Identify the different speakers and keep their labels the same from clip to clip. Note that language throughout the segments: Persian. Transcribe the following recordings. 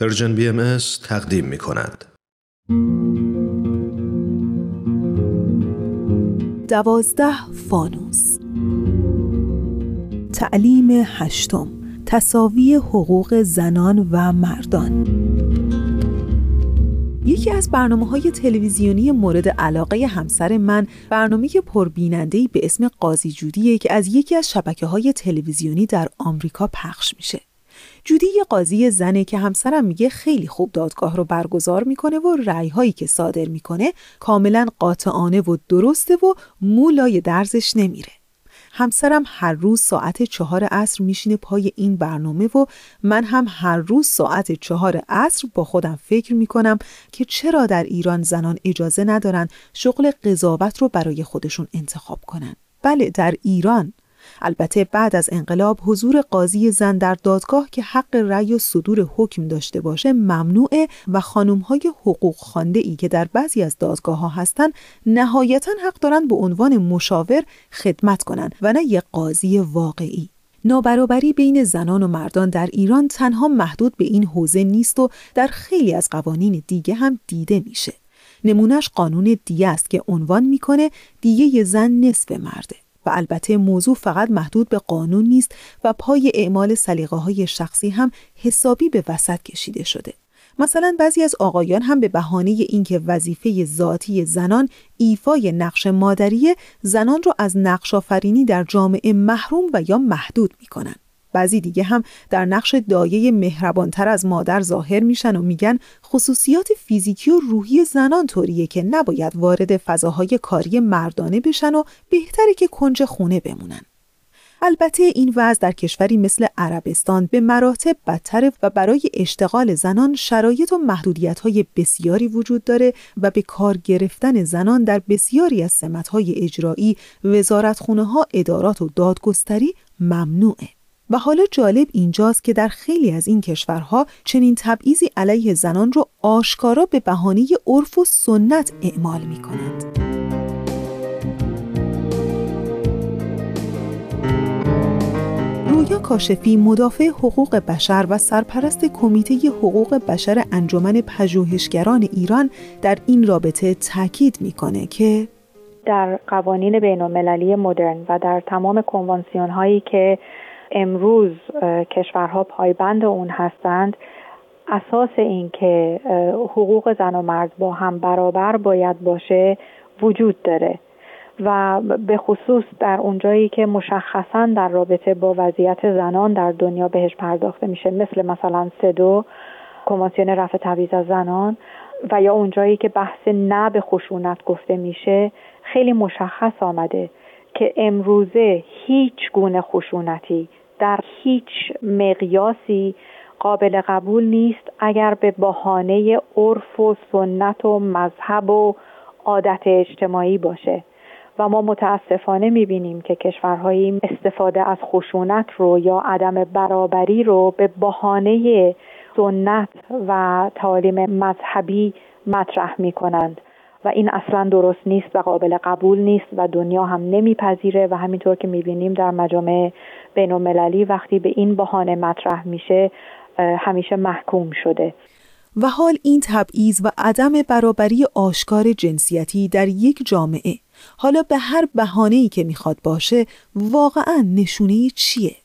Speaker 1: Persian BMS تقدیم می کند.
Speaker 2: دوازده فانوس تعلیم هشتم تساوی حقوق زنان و مردان یکی از برنامه های تلویزیونی مورد علاقه همسر من برنامه پربینندهی به اسم قاضی جودیه که از یکی از شبکه های تلویزیونی در آمریکا پخش میشه. جودی یه قاضی زنه که همسرم میگه خیلی خوب دادگاه رو برگزار می‌کنه و رأی هایی که صادر می‌کنه کاملا قاطعانه و درسته و مولای درزش نمیره. همسرم هر روز ساعت چهار عصر میشینه پای این برنامه و من هم هر روز ساعت چهار عصر با خودم فکر می‌کنم که چرا در ایران زنان اجازه ندارن شغل قضاوت رو برای خودشون انتخاب کنن. بله در ایران البته بعد از انقلاب حضور قاضی زن در دادگاه که حق رأی و صدور حکم داشته باشه ممنوعه و های حقوق خانده ای که در بعضی از دادگاه ها هستن نهایتا حق دارن به عنوان مشاور خدمت کنند و نه یک قاضی واقعی نابرابری بین زنان و مردان در ایران تنها محدود به این حوزه نیست و در خیلی از قوانین دیگه هم دیده میشه. نمونهش قانون دیه است که عنوان می‌کنه دیه زن نصف مرده. و البته موضوع فقط محدود به قانون نیست و پای اعمال سلیقه های شخصی هم حسابی به وسط کشیده شده. مثلا بعضی از آقایان هم به بهانه اینکه وظیفه ذاتی زنان ایفای نقش مادریه زنان را از نقش آفرینی در جامعه محروم و یا محدود می‌کنن. بعضی دیگه هم در نقش دایه مهربانتر از مادر ظاهر میشن و میگن خصوصیات فیزیکی و روحی زنان طوریه که نباید وارد فضاهای کاری مردانه بشن و بهتره که کنج خونه بمونن. البته این وضع در کشوری مثل عربستان به مراتب بدتر و برای اشتغال زنان شرایط و محدودیت های بسیاری وجود داره و به کار گرفتن زنان در بسیاری از سمت های اجرایی، وزارتخونه ها، ادارات و دادگستری ممنوعه. و حالا جالب اینجاست که در خیلی از این کشورها چنین تبعیضی علیه زنان رو آشکارا به بهانه عرف و سنت اعمال می کنند. رویا کاشفی مدافع حقوق بشر و سرپرست کمیته حقوق بشر انجمن پژوهشگران ایران در این رابطه تاکید می‌کنه که
Speaker 3: در قوانین بین المللی مدرن و در تمام کنوانسیون هایی که امروز کشورها پایبند اون هستند. اساس این که حقوق زن و مرد با هم برابر باید باشه وجود داره. و به خصوص در اونجایی که مشخصا در رابطه با وضعیت زنان در دنیا بهش پرداخته میشه مثل مثلا سدو کنوانسیون رفع تبعیض از زنان و یا اونجایی که بحث نه به خشونت گفته میشه خیلی مشخص آمده که امروزه هیچ گونه خشونتی در هیچ مقیاسی قابل قبول نیست اگر به بهانه عرف و سنت و مذهب و عادت اجتماعی باشه. و ما متاسفانه می‌بینیم که کشورهایی استفاده از خشونت رو یا عدم برابری رو به بهانه سنت و تعالیم مذهبی مطرح می‌کنند. و این اصلا درست نیست و قابل قبول نیست و دنیا هم نمیپذیره و همینطور که می‌بینیم در مجامع بین المللی وقتی به این بهانه مطرح میشه همیشه محکوم شده
Speaker 2: و حال این تبعیض و عدم برابری آشکار جنسیتی در یک جامعه حالا به هر بهانه‌ای که می‌خواد باشه واقعا نشونه چیه؟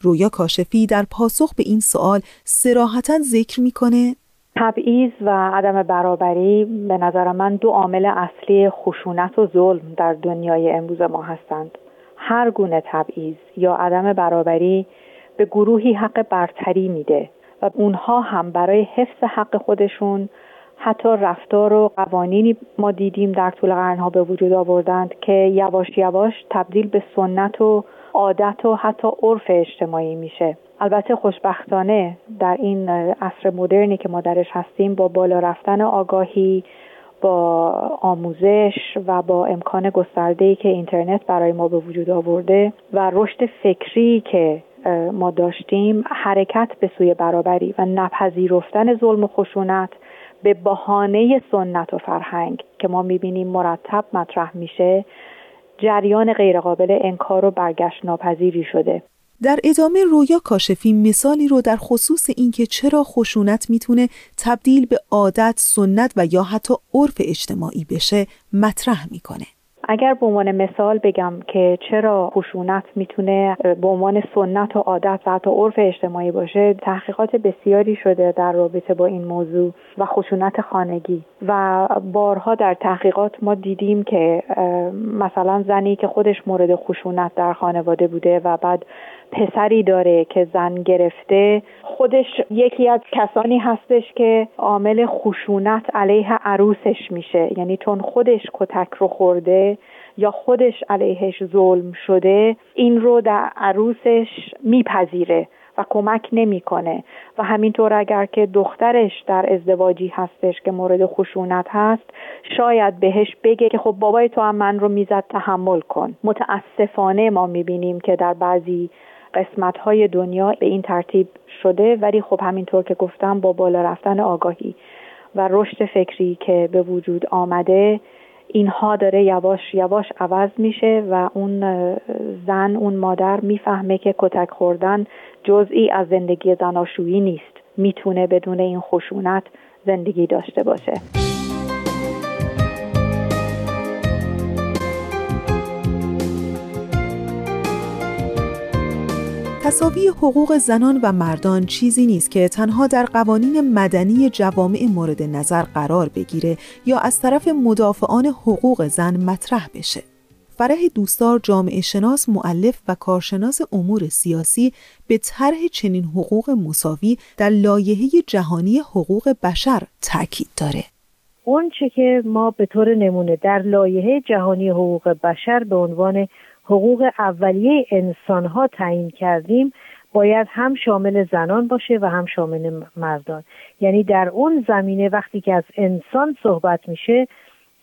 Speaker 2: رویا کاشفی در پاسخ به این سوال سراحتا ذکر می‌کنه
Speaker 3: تبعیض و عدم برابری به نظر من دو عامل اصلی خشونت و ظلم در دنیای امروز ما هستند. هر گونه تبعیض یا عدم برابری به گروهی حق برتری میده و اونها هم برای حفظ حق خودشون حتی رفتار و قوانینی ما دیدیم در طول قرنها به وجود آوردند که یواش یواش تبدیل به سنت و عادت و حتی عرف اجتماعی میشه. البته خوشبختانه در این عصر مدرنی که ما درش هستیم با بالا رفتن آگاهی با آموزش و با امکان گسترده‌ای که اینترنت برای ما به وجود آورده و رشد فکری که ما داشتیم حرکت به سوی برابری و نپذیرفتن ظلم و خشونت به بهانه سنت و فرهنگ که ما می‌بینیم مرتب مطرح میشه. جریان غیرقابل انکار و برگشت ناپذیری شده
Speaker 2: در ادامه رویا کاشفی مثالی رو در خصوص اینکه چرا خشونت می‌تونه تبدیل به عادت، سنت و یا حتی عرف اجتماعی بشه مطرح می‌کنه.
Speaker 3: اگر به عنوان مثال بگم که چرا خشونت می‌تونه به عنوان سنت و عادت و حتی عرف اجتماعی باشه تحقیقات بسیاری شده در رابطه با این موضوع و خشونت خانگی. و بارها در تحقیقات ما دیدیم که مثلا زنی که خودش مورد خشونت در خانواده بوده و بعد پسری داره که زن گرفته خودش یکی از کسانی هستش که عامل خشونت علیه عروسش میشه. یعنی چون خودش کتک رو خورده یا خودش علیهش ظلم شده این رو در عروسش میپذیره و کمک نمی‌کنه. و همینطور اگر که دخترش در ازدواجی هستش که مورد خشونت هست شاید بهش بگه که خب بابای تو هم من رو می‌زد تحمل کن. متاسفانه ما می‌بینیم که در بعضی قسمت های دنیا به این ترتیب شده ولی خب همینطور که گفتم با بالا رفتن آگاهی و رشد فکری که به وجود آمده اینها داره یواش یواش عوض میشه و اون زن اون مادر می‌فهمه که کتک خوردن جزئی از زندگی زناشویی نیست. می‌تونه بدون این خشونت زندگی داشته باشه.
Speaker 2: تصاوی حقوق زنان و مردان چیزی نیست که تنها در قوانین مدنی جوامع مورد نظر قرار بگیره یا از طرف مدافعان حقوق زن مطرح بشه. فرح دوستار جامعه شناس معلف و کارشناس امور سیاسی به طرح چنین حقوق مساوی در لایحه جهانی حقوق بشر تاکید داره.
Speaker 4: اون چه که ما به طور نمونه در لایحه جهانی حقوق بشر به عنوان حقوق اولیه انسان ها تعیین کردیم باید هم شامل زنان باشه و هم شامل مردان. یعنی در اون زمینه وقتی که از انسان صحبت میشه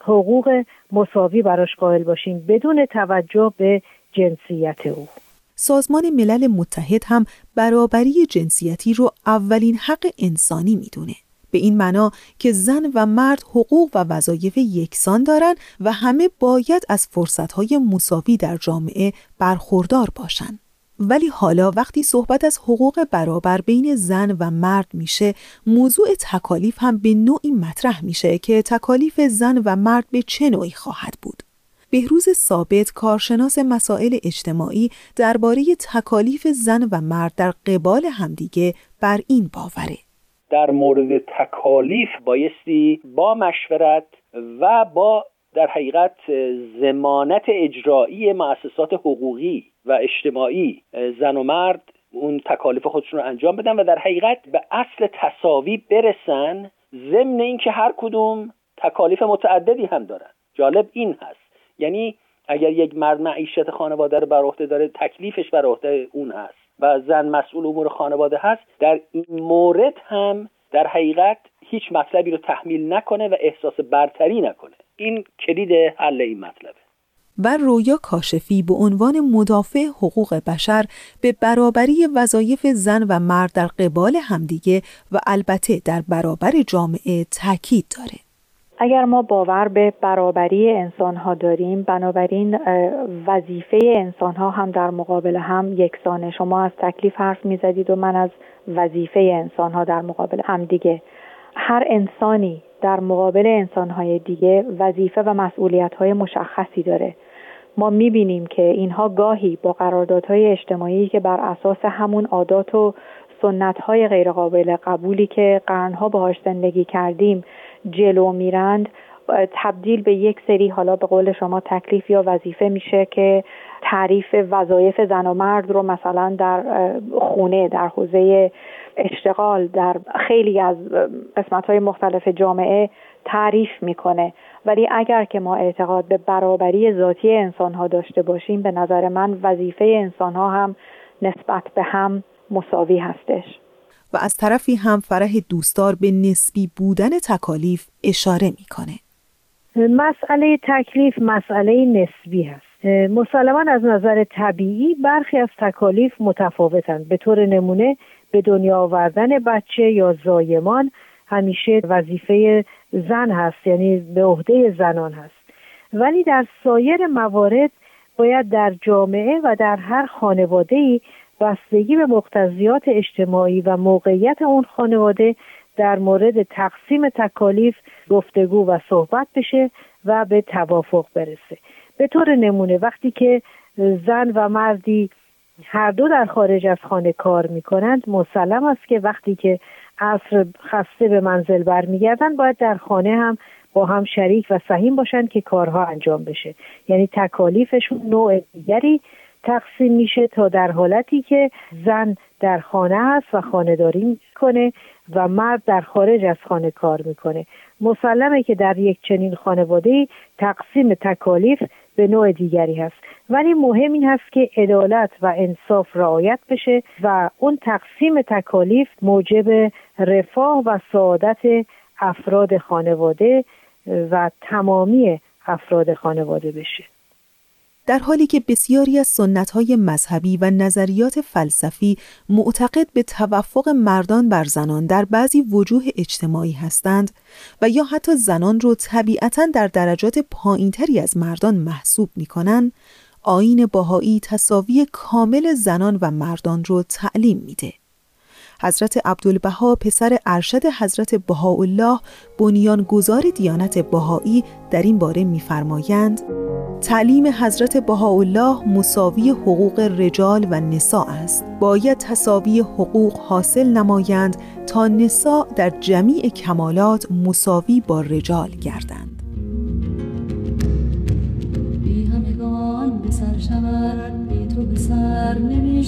Speaker 4: حقوق مساوی براش قائل باشیم بدون توجه به جنسیت او.
Speaker 2: سازمان ملل متحد هم برابری جنسیتی رو اولین حق انسانی می‌دونه. به این معنا که زن و مرد حقوق و وظایف یکسان دارند و همه باید از فرصتهای مساوی در جامعه برخوردار باشند. ولی حالا وقتی صحبت از حقوق برابر بین زن و مرد میشه موضوع تکالیف هم به نوعی مطرح میشه که تکالیف زن و مرد به چه نوعی خواهد بود بهروز ثابت کارشناس مسائل اجتماعی درباره تکالیف زن و مرد در قبال همدیگه بر این باوره
Speaker 5: در مورد تکالیف بایستی با مشورت و با در حقیقت زمانت اجرایی مؤسسات حقوقی و اجتماعی زن و مرد اون تکالیف خودشون رو انجام بدن و در حقیقت به اصل تصاوی برسن ضمن اینکه هر کدوم تکالیف متعددی هم دارن. جالب این هست. یعنی اگر یک مرد معیشت خانواده رو بر عهده داره تکلیفش بر عهده اون هست. و زن مسئول امور خانواده هست در این مورد هم در حقیقت هیچ مطلبی رو تحمیل نکنه و احساس برتری نکنه این کلید حل این مطلبه
Speaker 2: و رویا کاشفی به عنوان مدافع حقوق بشر به برابری وظایف زن و مرد در قبال همدیگه و البته در برابر جامعه تاکید داره.
Speaker 3: اگر ما باور به برابری انسان ها داریم بنابراین وظیفه انسان ها هم در مقابل هم یکسانه. شما از تکلیف حرف می‌زدید و من از وظیفه انسان ها در مقابل هم دیگه. هر انسانی در مقابل انسان های دیگه وظیفه و مسئولیت های مشخصی داره. ما می‌بینیم که اینها گاهی با قراردادهای اجتماعی که بر اساس همون عادات و سنت های غیرقابل قبولی که قرنها باهاش زندگی کردیم جلو میرند تبدیل به یک سری حالا به قول شما تکلیف یا وظیفه میشه که تعریف وظایف زن و مرد رو مثلا در خونه در حوزه اشتغال در خیلی از قسمت های مختلف جامعه تعریف می‌کنه. ولی اگر که ما اعتقاد به برابری ذاتی انسان ها داشته باشیم به نظر من وظیفه انسان ها هم نسبت به هم مساوی هستش.
Speaker 2: و از طرفی هم فرح دوستدار به نسبی بودن تکالیف اشاره می‌کنه.
Speaker 4: مسئله تکلیف مسئله نسبی هست. مسلما از نظر طبیعی برخی از تکالیف متفاوتند. به طور نمونه به دنیا آوردن بچه یا زایمان همیشه وظیفه زن هست یعنی به عهده زنان هست. ولی در سایر موارد باید در جامعه و در هر خانواده بستگی به مقتضیات اجتماعی و موقعیت اون خانواده در مورد تقسیم تکالیف گفتگو و صحبت بشه و به توافق برسه. به طور نمونه وقتی که زن و مردی هر دو در خارج از خانه کار می‌کنند مسلم است که وقتی که عصر خسته به منزل برمیگردن باید در خانه هم با هم شریک و سهیم باشند که کارها انجام بشه. یعنی تکالیفشون نوع دیگری تقسیم میشه تا در حالتی که زن در خانه است و خانهداری می‌کنه و مرد در خارج از خانه کار می‌کنه. مسلمه که در یک چنین خانواده تقسیم تکالیف به نوع دیگری هست. ولی مهم این هست که عدالت و انصاف رعایت بشه و اون تقسیم تکالیف موجب رفاه و سعادت افراد خانواده و تمامی افراد خانواده بشه.
Speaker 2: در حالی که بسیاری از سنتهای مذهبی و نظریات فلسفی معتقد به توفق مردان بر زنان در بعضی وجوه اجتماعی هستند و یا حتی زنان رو طبیعتا در درجات پایینتری از مردان محسوب می کنند، آین باهایی تصاوی کامل زنان و مردان رو تعلیم میده. حضرت عبدالبها پسر ارشد حضرت بهاءالله بنیانگذار دیانت بهایی در این باره می‌فرمایند تعلیم حضرت بهاءالله مساوی حقوق رجال و نساء است. باید تصاوی حقوق حاصل نمایند تا نساء در جمیع کمالات مساوی با رجال گردند. بی همگان به سر شود بی تو به سر نمی